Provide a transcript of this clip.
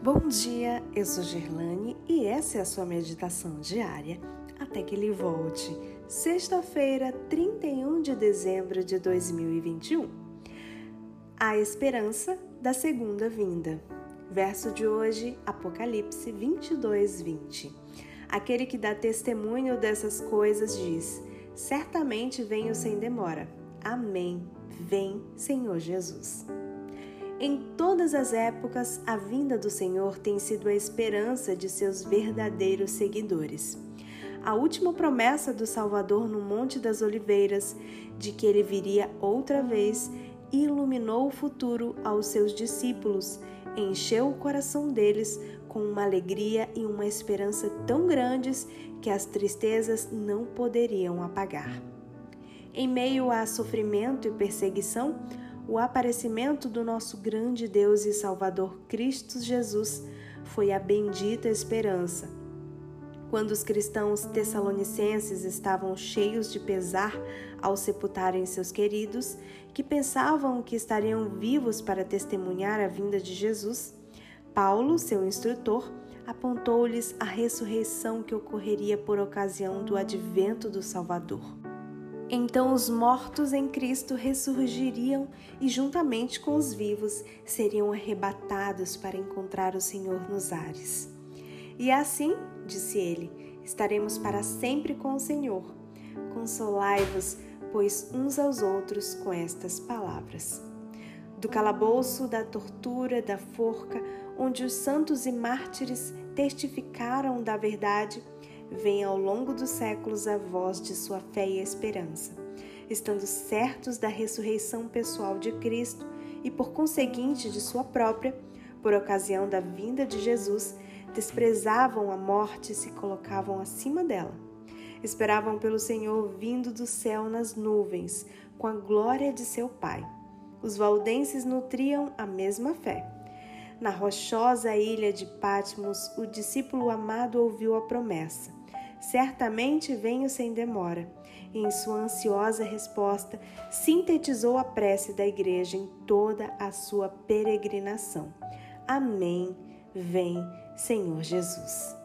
Bom dia, eu sou Gerlane e essa é a sua meditação diária até que ele volte. Sexta-feira, 31 de dezembro de 2021. A esperança da segunda vinda. Verso de hoje, Apocalipse 22, 20. Aquele que dá testemunho dessas coisas diz: Certamente venho sem demora. Amém. Vem, Senhor Jesus. Em todas as épocas, a vinda do Senhor tem sido a esperança de seus verdadeiros seguidores. A última promessa do Salvador no Monte das Oliveiras, de que ele viria outra vez, iluminou o futuro aos seus discípulos, encheu o coração deles com uma alegria e uma esperança tão grandes que as tristezas não poderiam apagar. Em meio a sofrimento e perseguição, o aparecimento do nosso grande Deus e Salvador Cristo Jesus foi a bendita esperança. Quando os cristãos tessalonicenses estavam cheios de pesar ao sepultarem seus queridos, que pensavam que estariam vivos para testemunhar a vinda de Jesus, Paulo, seu instrutor, apontou-lhes a ressurreição que ocorreria por ocasião do advento do Salvador. Então os mortos em Cristo ressurgiriam e, juntamente com os vivos, seriam arrebatados para encontrar o Senhor nos ares. E assim, disse ele, estaremos para sempre com o Senhor. Consolai-vos, pois, uns aos outros com estas palavras. Do calabouço, da tortura, da forca, onde os santos e mártires testificaram da verdade, vem ao longo dos séculos a voz de sua fé e esperança, estando certos da ressurreição pessoal de Cristo e, por conseguinte, de sua própria, por ocasião da vinda de Jesus, desprezavam a morte e se colocavam acima dela. Esperavam pelo Senhor vindo do céu nas nuvens, com a glória de seu Pai. Os valdenses nutriam a mesma fé. Na rochosa ilha de Patmos, o discípulo amado ouviu a promessa: Certamente venho sem demora. Em sua ansiosa resposta, sintetizou a prece da igreja em toda a sua peregrinação. Amém. Vem, Senhor Jesus.